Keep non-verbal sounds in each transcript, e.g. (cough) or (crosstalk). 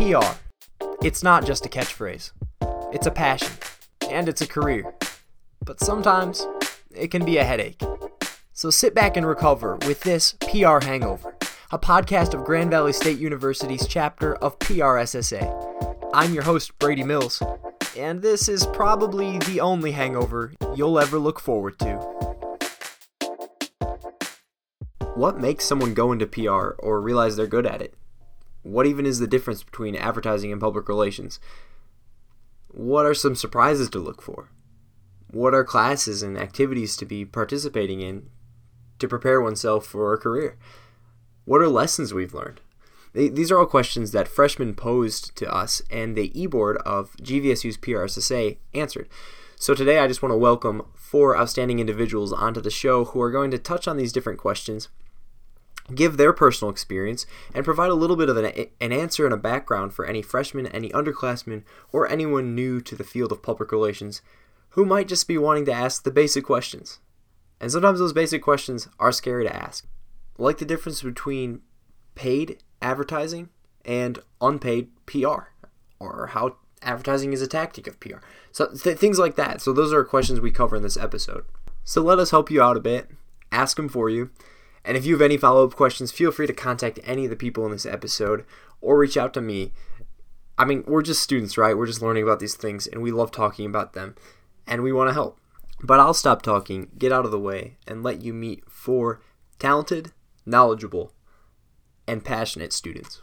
PR. It's not just a catchphrase, it's a passion, and it's a career. But sometimes it can be a headache. So sit back and recover with this PR Hangover, a podcast of Grand Valley State University's chapter of PRSSA. I'm your host, Brady Mills, and this is probably the only hangover you'll ever look forward to. What makes someone go into PR or realize they're good at it? What even is the difference between advertising and public relations? What are some surprises to look for? What are classes and activities to be participating in to prepare oneself for a career? What are lessons we've learned? These are all questions that freshmen posed to us, and the e-board of GVSU's PRSSA answered. So today I just want to welcome four outstanding individuals onto the show who are going to touch on these different questions give their personal experience, and provide a little bit of an, an answer and a background for any freshman, any underclassmen, or anyone new to the field of public relations who might just be wanting to ask the basic questions. And sometimes those basic questions are scary to ask, like the difference between paid advertising and unpaid PR, or how advertising is a tactic of PR. So th- things like that. So those are questions we cover in this episode. So let us help you out a bit, ask them for you, and if you have any follow up questions, feel free to contact any of the people in this episode or reach out to me. I mean, we're just students, right? We're just learning about these things and we love talking about them and we want to help. But I'll stop talking, get out of the way, and let you meet four talented, knowledgeable, and passionate students.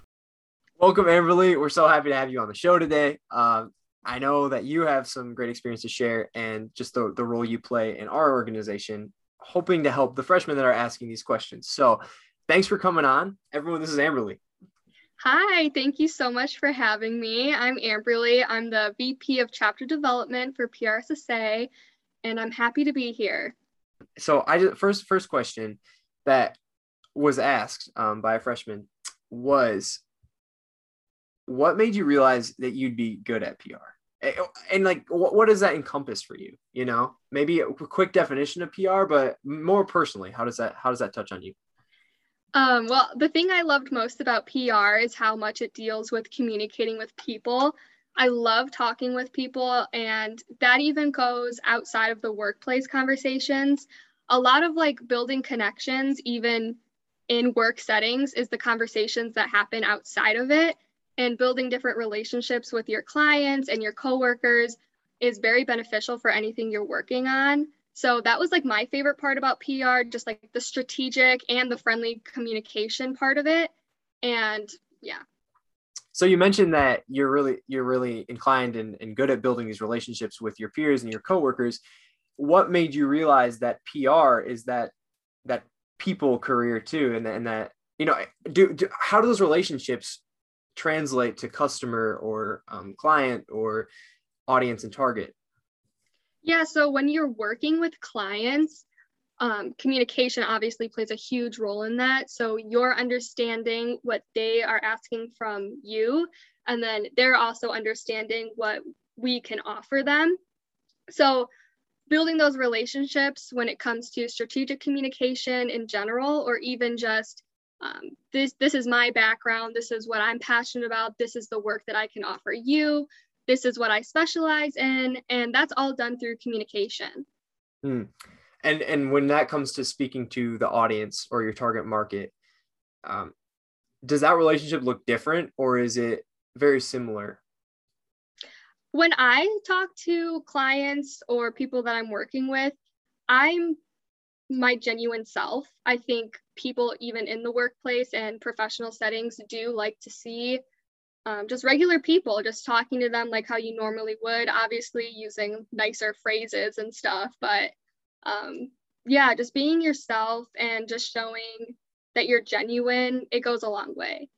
Welcome, Amberly. We're so happy to have you on the show today. Uh, I know that you have some great experience to share and just the, the role you play in our organization hoping to help the freshmen that are asking these questions. So thanks for coming on. Everyone, this is Amberly. Hi, thank you so much for having me. I'm Amberly. I'm the VP of Chapter Development for PRSSA, and I'm happy to be here. So, I just, first first question that was asked um, by a freshman was, what made you realize that you'd be good at PR? And like what, what does that encompass for you you know? Maybe a quick definition of pr but more personally how does that how does that touch on you? Um, well the thing i loved most about pr is how much it deals with communicating with people. I love talking with people and that even goes outside of the workplace conversations. A lot of like building connections even in work settings is the conversations that happen outside of it and building different relationships with your clients and your coworkers is very beneficial for anything you're working on. So that was like my favorite part about PR, just like the strategic and the friendly communication part of it. And yeah. So you mentioned that you're really you're really inclined and, and good at building these relationships with your peers and your coworkers. What made you realize that PR is that that people career too, and, and that you know do, do how do those relationships translate to customer or um, client or audience and target? Yeah, so when you're working with clients, um, communication obviously plays a huge role in that. So you're understanding what they are asking from you, and then they're also understanding what we can offer them. So building those relationships when it comes to strategic communication in general, or even just um, this this is my background. This is what i'm passionate about. This is the work that i can offer you. This is what i specialize in. And that's all done through communication. Hmm. and and when that comes to speaking to the audience or your target market um, does that relationship look different or is it very similar? When i talk to clients or people that i'm working with i'm my genuine self. I think people, even in the workplace and professional settings, do like to see um, just regular people, just talking to them like how you normally would, obviously using nicer phrases and stuff. But um, yeah, just being yourself and just showing that you're genuine, it goes a long way.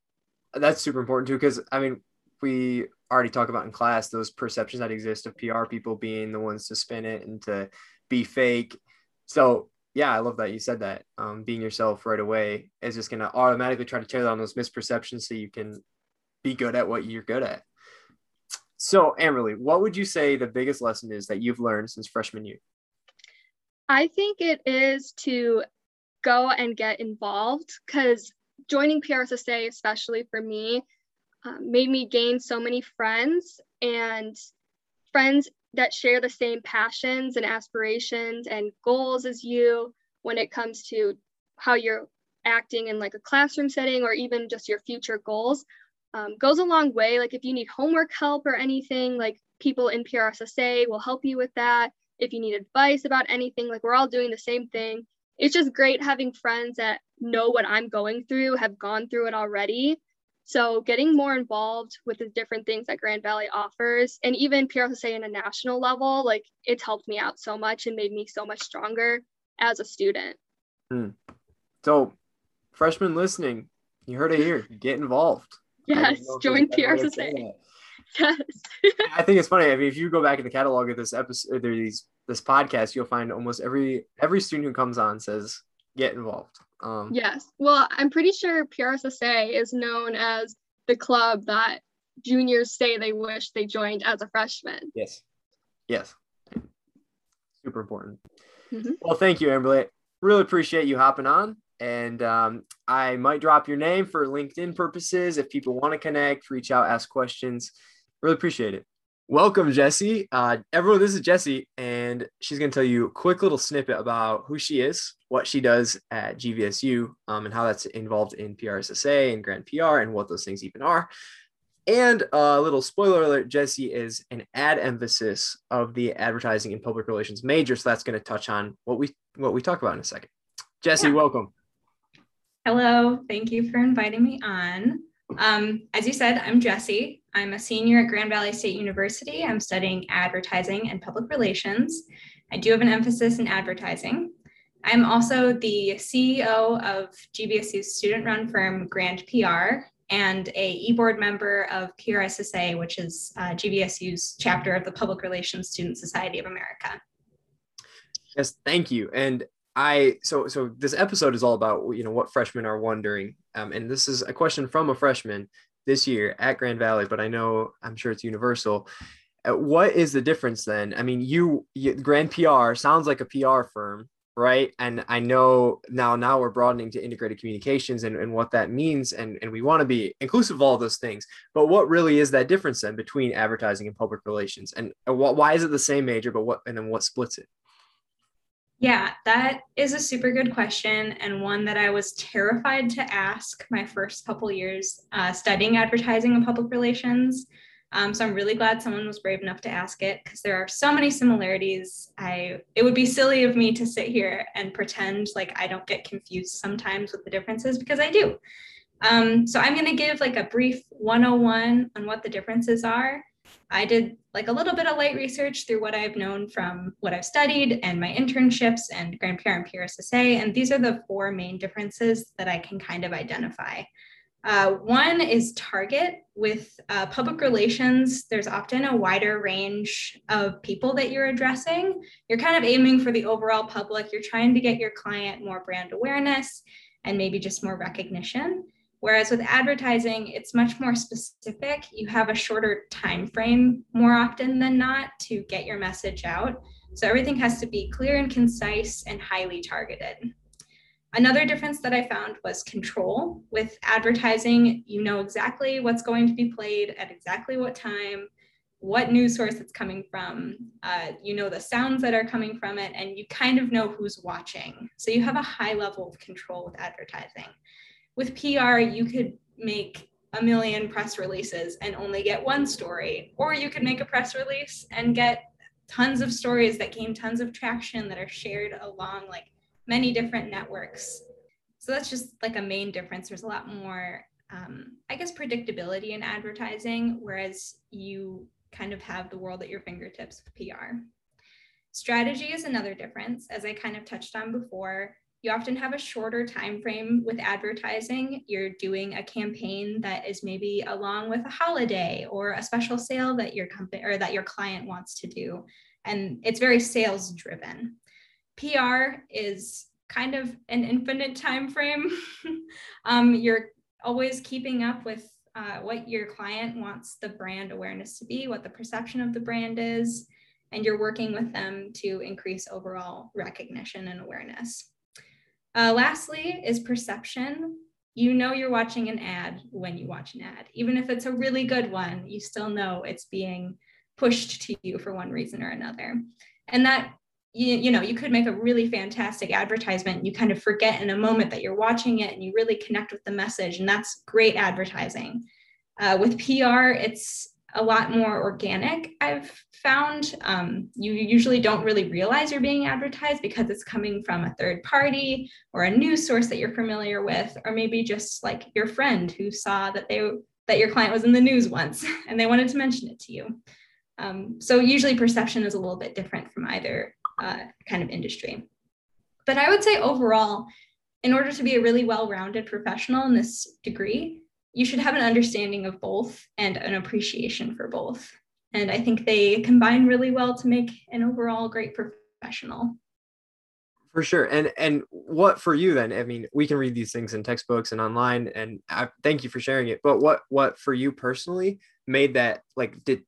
That's super important too, because I mean, we already talk about in class those perceptions that exist of PR people being the ones to spin it and to be fake. So yeah, I love that you said that. Um, being yourself right away is just going to automatically try to tear down those misperceptions so you can be good at what you're good at. So, Amberly, what would you say the biggest lesson is that you've learned since freshman year? I think it is to go and get involved because joining PRSSA, especially for me, um, made me gain so many friends and friends that share the same passions and aspirations and goals as you when it comes to how you're acting in like a classroom setting or even just your future goals um, goes a long way. Like if you need homework help or anything, like people in PRSSA will help you with that. If you need advice about anything, like we're all doing the same thing. It's just great having friends that know what I'm going through, have gone through it already. So getting more involved with the different things that Grand Valley offers and even PRSSA in a national level, like it's helped me out so much and made me so much stronger as a student. Hmm. So freshmen listening, you heard it here. Get involved. Yes, join PRSSA. (laughs) Yes. I think it's funny. I mean, if you go back in the catalog of this episode, these this podcast, you'll find almost every every student who comes on says get involved. Um, yes. Well, I'm pretty sure PRSSA is known as the club that juniors say they wish they joined as a freshman. Yes. Yes. Super important. Mm-hmm. Well, thank you, Amberly. Really appreciate you hopping on. And um, I might drop your name for LinkedIn purposes. If people want to connect, reach out, ask questions. Really appreciate it. Welcome, Jesse. Uh, everyone, this is Jesse, and she's going to tell you a quick little snippet about who she is, what she does at GVSU, um, and how that's involved in PRSSA and Grand PR, and what those things even are. And a little spoiler alert: Jesse is an ad emphasis of the advertising and public relations major, so that's going to touch on what we what we talk about in a second. Jesse, yeah. welcome. Hello, thank you for inviting me on. Um, as you said, I'm Jessie. I'm a senior at Grand Valley State University. I'm studying advertising and public relations. I do have an emphasis in advertising. I'm also the CEO of GVSU's student run firm Grand PR and a e-board member of PRSSA, which is uh, GVSU's chapter of the Public Relations Student Society of America. Yes, thank you. And I so so this episode is all about you know what freshmen are wondering, um, and this is a question from a freshman this year at Grand Valley, but I know I'm sure it's universal. Uh, what is the difference then? I mean, you, you Grand PR sounds like a PR firm, right? And I know now now we're broadening to integrated communications and, and what that means, and and we want to be inclusive of all those things. But what really is that difference then between advertising and public relations, and what, why is it the same major, but what and then what splits it? Yeah, that is a super good question and one that I was terrified to ask my first couple years uh, studying advertising and public relations. Um, so I'm really glad someone was brave enough to ask it because there are so many similarities. I it would be silly of me to sit here and pretend like I don't get confused sometimes with the differences because I do. Um, so I'm going to give like a brief 101 on what the differences are I did like a little bit of light research through what I've known from what I've studied and my internships and Grand PR and PRSSA. And these are the four main differences that I can kind of identify. Uh, one is target. With uh, public relations, there's often a wider range of people that you're addressing. You're kind of aiming for the overall public. You're trying to get your client more brand awareness and maybe just more recognition. Whereas with advertising, it's much more specific. You have a shorter time frame more often than not to get your message out. So everything has to be clear and concise and highly targeted. Another difference that I found was control. With advertising, you know exactly what's going to be played at exactly what time, what news source it's coming from. Uh, you know the sounds that are coming from it, and you kind of know who's watching. So you have a high level of control with advertising with PR, you could make a million press releases and only get one story, or you could make a press release and get tons of stories that gain tons of traction that are shared along like many different networks. So that's just like a main difference. There's a lot more, um, I guess, predictability in advertising, whereas you kind of have the world at your fingertips with PR. Strategy is another difference, as I kind of touched on before you often have a shorter time frame with advertising. You're doing a campaign that is maybe along with a holiday or a special sale that your company or that your client wants to do. And it's very sales driven pr is kind of an infinite time frame (laughs) um, you're always keeping up with uh, what your client wants the brand awareness to be what the perception of the brand is and you're working with them to increase overall recognition and awareness uh, lastly is perception. you know you're watching an ad when you watch an ad. Even if it's a really good one, you still know it's being pushed to you for one reason or another. And that you, you know you could make a really fantastic advertisement you kind of forget in a moment that you're watching it and you really connect with the message and that's great advertising uh, with pr it's a lot more organic i've found um, you usually don't really realize you're being advertised because it's coming from a third party or a news source that you're familiar with or maybe just like your friend who saw that they that your client was in the news once (laughs) and they wanted to mention it to you um, so usually perception is a little bit different from either uh, kind of industry. But I would say overall, in order to be a really well rounded professional in this degree, you should have an understanding of both and an appreciation for both. And I think they combine really well to make an overall great professional. For sure. And and what for you then? I mean, we can read these things in textbooks and online and I thank you for sharing it. But what what for you personally made that like did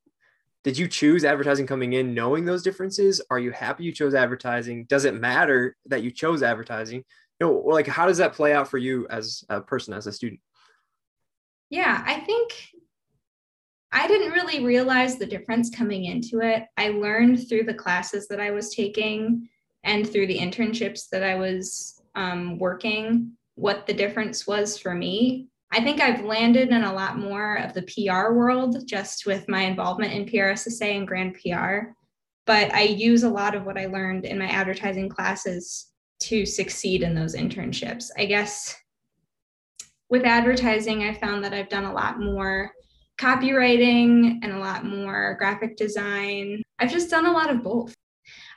did you choose advertising coming in knowing those differences? Are you happy you chose advertising? Does it matter that you chose advertising? You know, like how does that play out for you as a person, as a student? Yeah, I think I didn't really realize the difference coming into it. I learned through the classes that I was taking and through the internships that I was um, working what the difference was for me. I think I've landed in a lot more of the PR world just with my involvement in PRSSA and Grand PR. But I use a lot of what I learned in my advertising classes to succeed in those internships. I guess with advertising, I found that I've done a lot more copywriting and a lot more graphic design. I've just done a lot of both.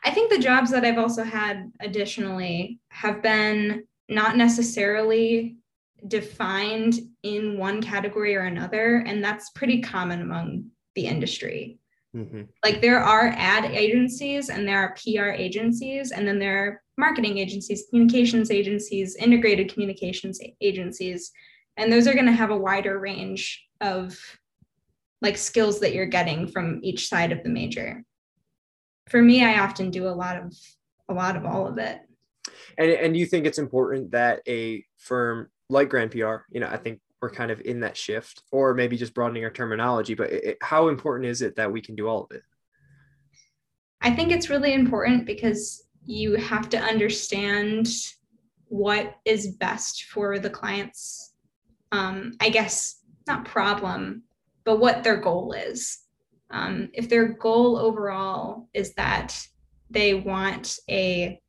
I think the jobs that I've also had additionally have been not necessarily defined in one category or another. And that's pretty common among the industry. Mm-hmm. Like there are ad agencies and there are PR agencies, and then there are marketing agencies, communications agencies, integrated communications agencies. And those are going to have a wider range of like skills that you're getting from each side of the major. For me, I often do a lot of a lot of all of it. And and you think it's important that a firm like Grand PR, you know, I think we're kind of in that shift, or maybe just broadening our terminology. But it, how important is it that we can do all of it? I think it's really important because you have to understand what is best for the client's, um, I guess, not problem, but what their goal is. Um, if their goal overall is that they want a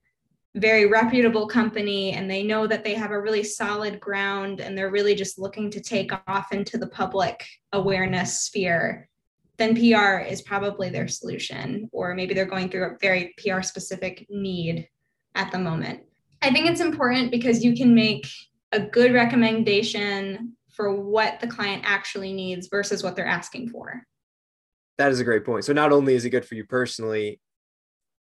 very reputable company and they know that they have a really solid ground and they're really just looking to take off into the public awareness sphere, then PR is probably their solution. Or maybe they're going through a very PR specific need at the moment. I think it's important because you can make a good recommendation for what the client actually needs versus what they're asking for. That is a great point. So not only is it good for you personally,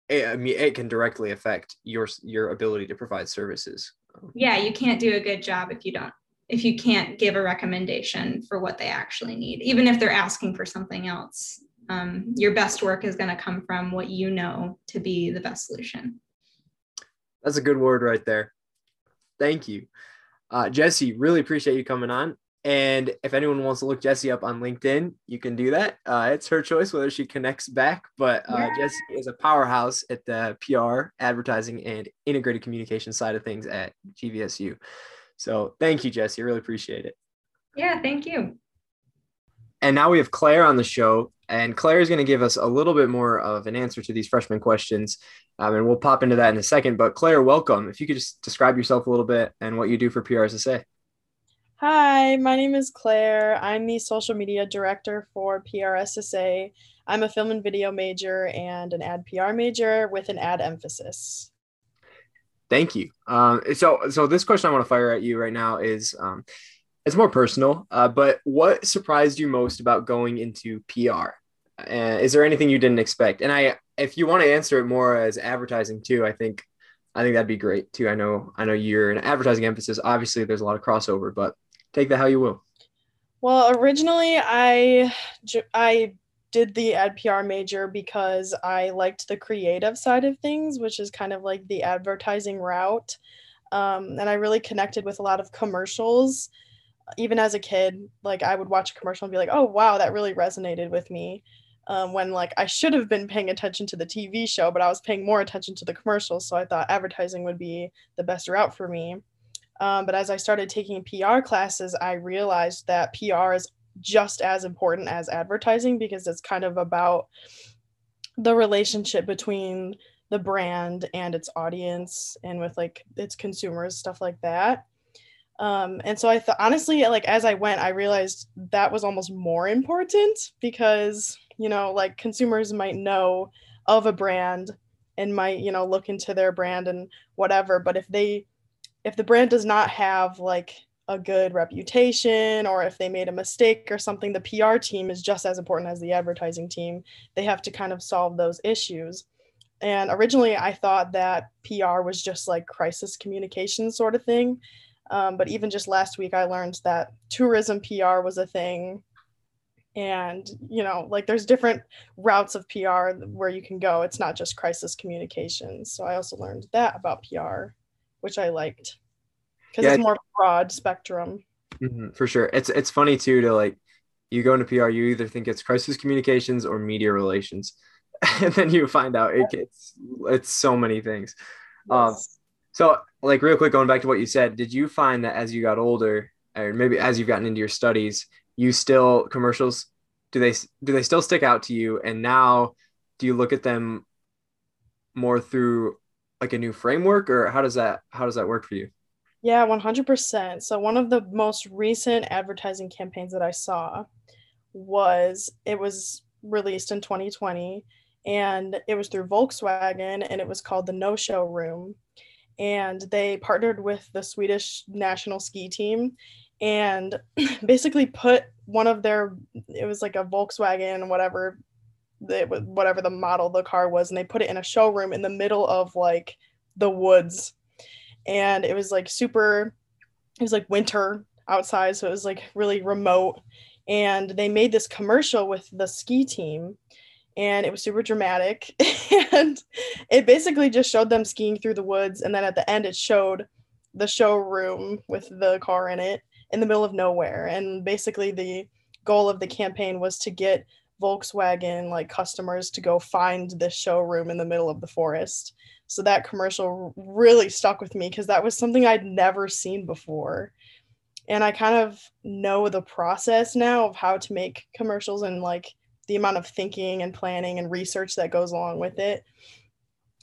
it, I mean, it can directly affect your your ability to provide services. Yeah, you can't do a good job if you don't if you can't give a recommendation for what they actually need, even if they're asking for something else. Um, your best work is going to come from what you know to be the best solution. That's a good word right there. Thank you. Uh, Jesse, really appreciate you coming on. And if anyone wants to look Jesse up on LinkedIn, you can do that. Uh, it's her choice whether she connects back, but uh, yeah. Jessie is a powerhouse at the PR, advertising, and integrated communication side of things at GVSU. So thank you, Jesse. I really appreciate it. Yeah, thank you. And now we have Claire on the show, and Claire is going to give us a little bit more of an answer to these freshman questions. Um, and we'll pop into that in a second. But Claire, welcome. If you could just describe yourself a little bit and what you do for PRSSA. Hi, my name is Claire. I'm the social media director for PRSSA. I'm a film and video major and an ad PR major with an ad emphasis. Thank you. Um, so, so this question I want to fire at you right now is, um, it's more personal, uh, but what surprised you most about going into PR? Uh, is there anything you didn't expect? And I, if you want to answer it more as advertising too, I think, I think that'd be great too. I know, I know you're an advertising emphasis. Obviously, there's a lot of crossover, but take that how you will. Well, originally I I did the ad PR major because I liked the creative side of things, which is kind of like the advertising route. Um, and I really connected with a lot of commercials. Even as a kid, like I would watch a commercial and be like, oh, wow, that really resonated with me. Um, when like I should have been paying attention to the TV show, but I was paying more attention to the commercials. So I thought advertising would be the best route for me. Um, but as I started taking PR classes, I realized that PR is just as important as advertising because it's kind of about the relationship between the brand and its audience and with like its consumers stuff like that. Um, and so i thought honestly like as i went i realized that was almost more important because you know like consumers might know of a brand and might you know look into their brand and whatever but if they if the brand does not have like a good reputation or if they made a mistake or something the pr team is just as important as the advertising team. They have to kind of solve those issues. And originally i thought that pr was just like crisis communication sort of thing. Um, but even just last week i learned that tourism pr was a thing. And you know like there's different routes of pr where you can go. It's not just crisis communications so i also learned that about pr which i liked because yeah, it's more broad spectrum. Mm-hmm, for sure, it's it's funny too to like you go into PR, you either think it's crisis communications or media relations, (laughs) and then you find out it, it's it's so many things. Um, yes. Um, so like real quick, going back to what you said, did you find that as you got older, or maybe as you've gotten into your studies, you still commercials do they do they still stick out to you? And now, do you look at them more through like a new framework, or how does that how does that work for you? Yeah, 100%. So one of the most recent advertising campaigns that I saw was it was released in 2020 and it was through Volkswagen and it was called the No Show Room. And they partnered with the Swedish national ski team and (clears throat) basically put one of their it was like a Volkswagen whatever it was whatever the model the car was and they put it in a showroom in the middle of like the woods. And it was like super it was like winter outside so it was like really remote. And they made this commercial with the ski team and it was super dramatic. (laughs) And it basically just showed them skiing through the woods and then at the end it showed the showroom with the car in it in the middle of nowhere. And basically the goal of the campaign was to get Volkswagen like customers to go find this showroom in the middle of the forest so that commercial really stuck with me because that was something I'd never seen before. And I kind of know the process now of how to make commercials and like the amount of thinking and planning and research that goes along with it.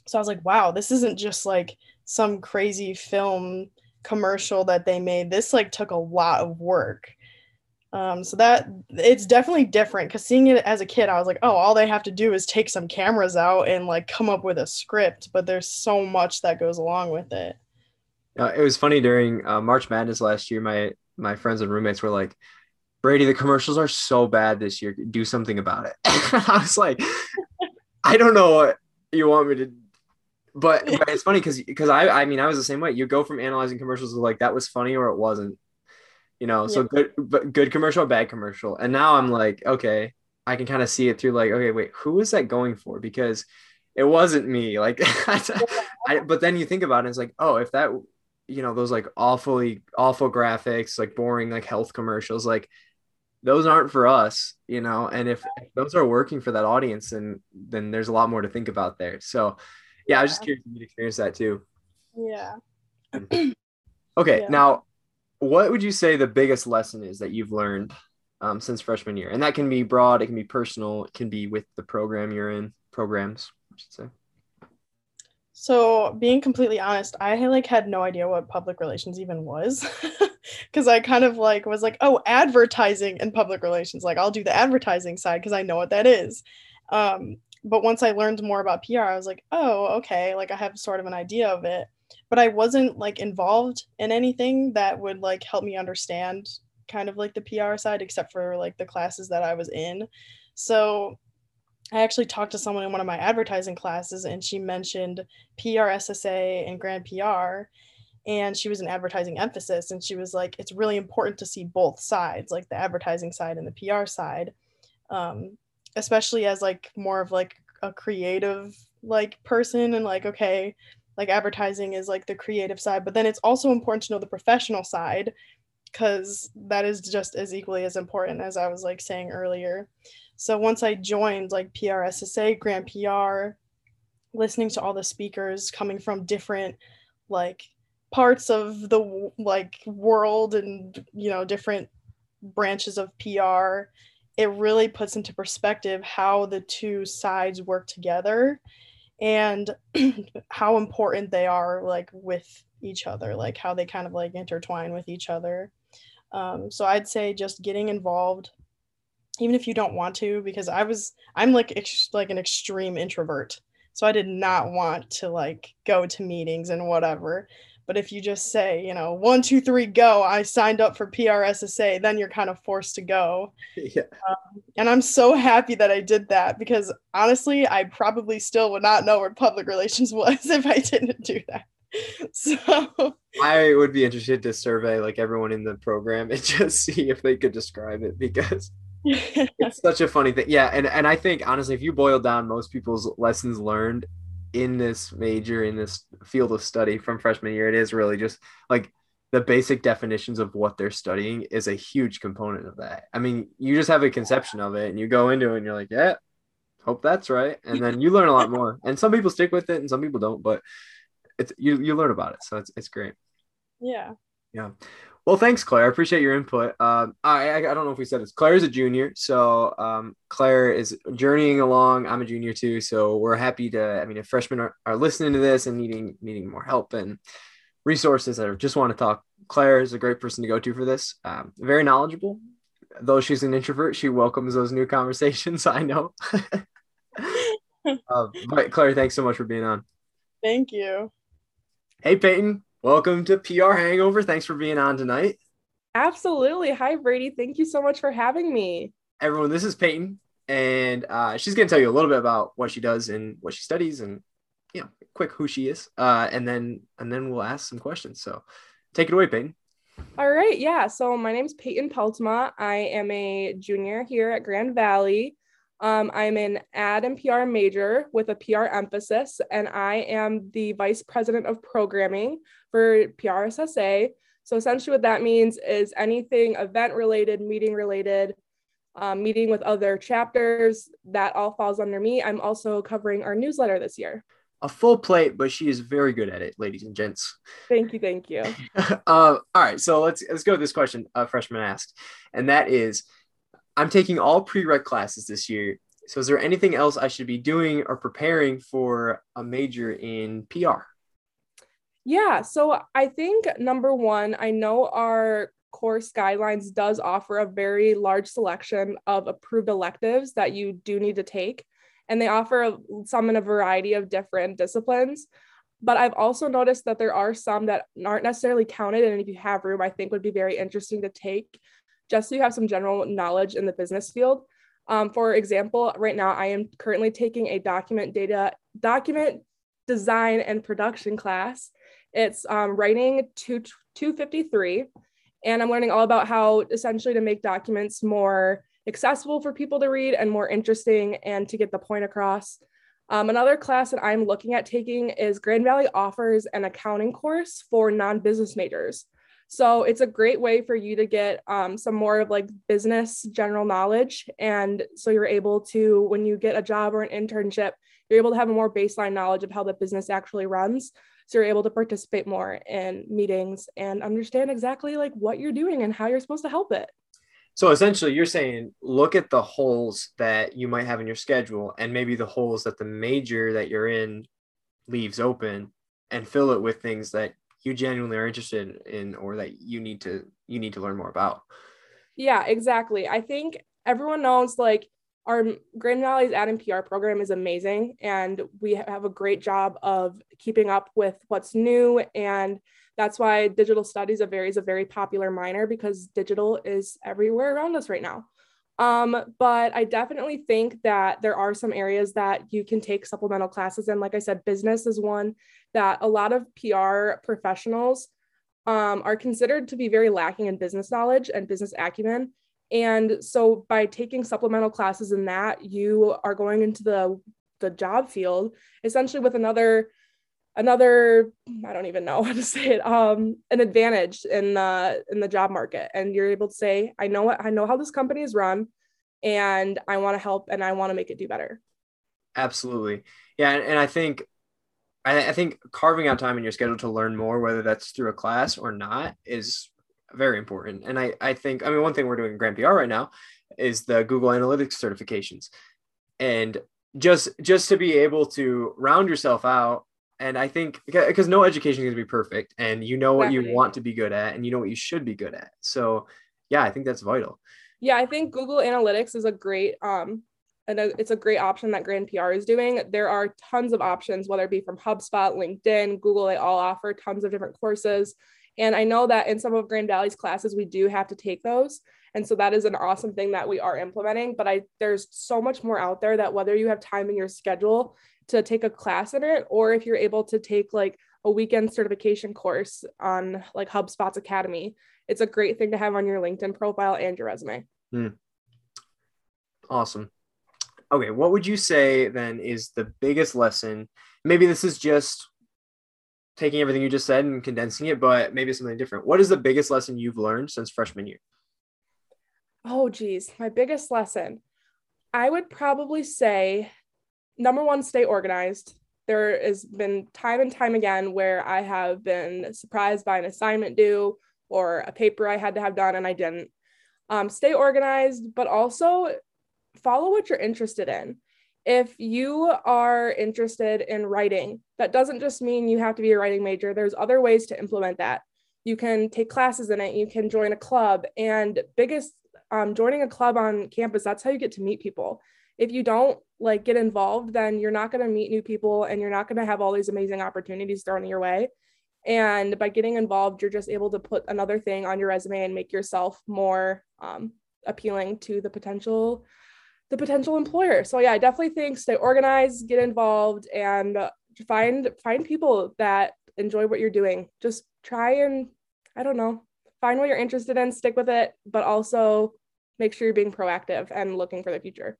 So I was like, wow, this isn't just like some crazy film commercial that they made. This like took a lot of work. Um, so that it's definitely different because seeing it as a kid, I was like, oh, all they have to do is take some cameras out and like come up with a script, but there's so much that goes along with it. Uh, it was funny during uh, March Madness last year. My my friends and roommates were like, Brady, the commercials are so bad this year. Do something about it. (laughs) I was like, I don't know what you want me to but, but it's funny because because I I mean I was the same way. You go from analyzing commercials to like that was funny or it wasn't you know so yeah. good but good commercial bad commercial. And now i'm like okay i can kind of see it through like okay wait who is that going for? Because it wasn't me like (laughs) I, but then you think about it it's like oh if that you know those like awfully awful graphics like boring like health commercials like those aren't for us you know? And if, if those are working for that audience then then there's a lot more to think about there. So yeah, yeah. i was just curious if you'd experience that too. Yeah. (clears throat) Okay yeah. now what would you say the biggest lesson is that you've learned um, since freshman year? And that can be broad, it can be personal, it can be with the program you're in, programs, I should say. So, being completely honest, I like had no idea what public relations even was. (laughs) Cuz I kind of like was like, "Oh, advertising and public relations. Like I'll do the advertising side cuz I know what that is." Um, but once I learned more about PR, I was like, "Oh, okay, like I have sort of an idea of it." But I wasn't like involved in anything that would like help me understand kind of like the PR side except for like the classes that I was in. So I actually talked to someone in one of my advertising classes and she mentioned PR SSA and Grand PR and she was an advertising emphasis and she was like it's really important to see both sides like the advertising side and the PR side um, especially as like more of like a creative like person and like okay like advertising is like the creative side, but then it's also important to know the professional side because that is just as equally as important as I was like saying earlier. So once I joined like PRSSA, Grand PR, listening to all the speakers coming from different like parts of the like world and you know different branches of PR, it really puts into perspective how the two sides work together and (clears throat) how important they are like with each other, like how they kind of like intertwine with each other. Um, so I'd say just getting involved, even if you don't want to, because I was I'm like ex- like an extreme introvert, so I did not want to like go to meetings and whatever. But if you just say, you know, one, two, three, go, I signed up for PRSSA, then you're kind of forced to go. (laughs) Yeah. Um, and I'm so happy that I did that because honestly, I probably still would not know where public relations (laughs) was if I didn't do that. (laughs) So I would be interested to survey like everyone in the program and just see if they could describe it because it's such a funny thing. Yeah, and and I think honestly, if you boil down most people's lessons learned in this major in this field of study from freshman year, it is really just like the basic definitions of what they're studying is a huge component of that. I mean, you just have a conception of it and you go into it and you're like, yeah, hope that's right. And then you learn a lot more. And some people stick with it and some people don't, but it's you you learn about it, so it's it's great. Yeah. Yeah. Well, thanks, Claire. I appreciate your input. Um, I, I, I don't know if we said this. Claire is a junior, so um, Claire is journeying along. I'm a junior too, so we're happy to. I mean, if freshmen are, are listening to this and needing needing more help and resources or just want to talk, Claire is a great person to go to for this. Um, very knowledgeable. Though she's an introvert, she welcomes those new conversations. (laughs) I know. uh, (laughs) but Claire, thanks so much for being on. Thank you. Hey, Peyton. Welcome to PR Hangover. Thanks for being on tonight. Absolutely. Hi, Brady. Thank you so much for having me. Everyone, this is Peyton, and uh, she's going to tell you a little bit about what she does and what she studies, and you know, quick who she is, uh, and then and then we'll ask some questions. So, take it away, Peyton. All right. Yeah. So my name is Peyton Peltma. I am a junior here at Grand Valley. Um, I'm an ad and PR major with a PR emphasis, and I am the vice president of programming for PRSSA. So essentially, what that means is anything event related, meeting related, um, meeting with other chapters, that all falls under me. I'm also covering our newsletter this year. A full plate, but she is very good at it, ladies and gents. Thank you, thank you. (laughs) uh, all right, so let's let's go with this question a freshman asked, and that is I'm taking all prereq classes this year. So is there anything else I should be doing or preparing for a major in PR? Yeah, so I think number one, I know our course guidelines does offer a very large selection of approved electives that you do need to take, and they offer some in a variety of different disciplines. But I've also noticed that there are some that aren't necessarily counted, and if you have room, I think would be very interesting to take, just so you have some general knowledge in the business field. Um, for example, right now I am currently taking a document data, document design and production class. It's um, writing 2, 253, and I'm learning all about how essentially to make documents more accessible for people to read and more interesting and to get the point across. Um, another class that I'm looking at taking is Grand Valley offers an accounting course for non-business majors. So it's a great way for you to get um, some more of like business general knowledge. And so you're able to, when you get a job or an internship, you're able to have a more baseline knowledge of how the business actually runs. So you're able to participate more in meetings and understand exactly like what you're doing and how you're supposed to help it. So essentially, you're saying look at the holes that you might have in your schedule and maybe the holes that the major that you're in leaves open and fill it with things that you genuinely are interested in or that you need to you need to learn more about yeah exactly i think everyone knows like our grand valley's ad and pr program is amazing and we have a great job of keeping up with what's new and that's why digital studies of is a very popular minor because digital is everywhere around us right now um, but I definitely think that there are some areas that you can take supplemental classes in. Like I said, business is one that a lot of PR professionals um, are considered to be very lacking in business knowledge and business acumen. And so by taking supplemental classes in that, you are going into the, the job field essentially with another another I don't even know (laughs) how to say it um an advantage in the in the job market and you're able to say I know what I know how this company is run and I want to help and I want to make it do better. Absolutely. Yeah, and, I think I think carving out time in your schedule to learn more, whether that's through a class or not, is very important. And I, I think, I mean, one thing we're doing in Grand PR right now is the Google Analytics certifications. And just just to be able to round yourself out and i think because no education is going to be perfect and you know what you want to be good at and you know what you should be good at. So yeah i think that's vital. Yeah i think google analytics is a great um and it's a great option that grand pr is doing. There are tons of options whether it be from hubspot linkedin google they all offer tons of different courses and i know that in some of grand valley's classes we do have to take those. And so that is an awesome thing that we are implementing but i there's so much more out there that whether you have time in your schedule to take a class in it or if you're able to take like a weekend certification course on like hubspot's academy it's a great thing to have on your linkedin profile and your resume. Hmm. awesome. Okay what would you say then is the biggest lesson? Maybe this is just taking everything you just said and condensing it but maybe something different what is the biggest lesson you've learned since freshman year Oh, geez, my biggest lesson. I would probably say number one, stay organized. There has been time and time again where I have been surprised by an assignment due or a paper I had to have done and I didn't. Um, stay organized, but also follow what you're interested in. If you are interested in writing, that doesn't just mean you have to be a writing major. There's other ways to implement that. You can take classes in it, you can join a club, and biggest um, joining a club on campus, that's how you get to meet people. If you don't like get involved, then you're not going to meet new people and you're not going to have all these amazing opportunities thrown your way. And by getting involved, you're just able to put another thing on your resume and make yourself more um, appealing to the potential the potential employer. So yeah, I definitely think stay organized, get involved, and find find people that enjoy what you're doing. Just try and I don't know, find what you're interested in, stick with it, but also make sure you're being proactive and looking for the future.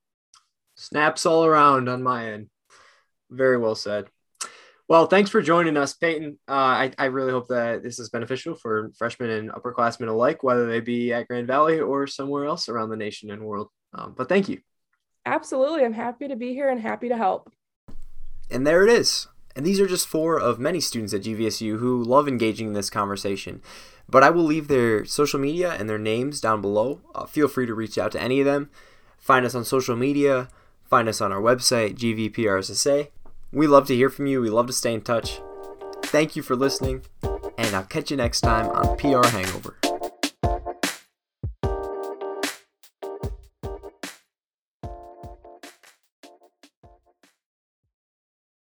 Snaps all around on my end. Very well said. Well, thanks for joining us, Peyton. Uh, I, I really hope that this is beneficial for freshmen and upperclassmen alike, whether they be at Grand Valley or somewhere else around the nation and world. Um, but thank you. Absolutely. I'm happy to be here and happy to help. And there it is. And these are just four of many students at GVSU who love engaging in this conversation. But I will leave their social media and their names down below. Uh, feel free to reach out to any of them. Find us on social media. Find us on our website, GVPRSSA. We love to hear from you. We love to stay in touch. Thank you for listening, and I'll catch you next time on PR Hangover.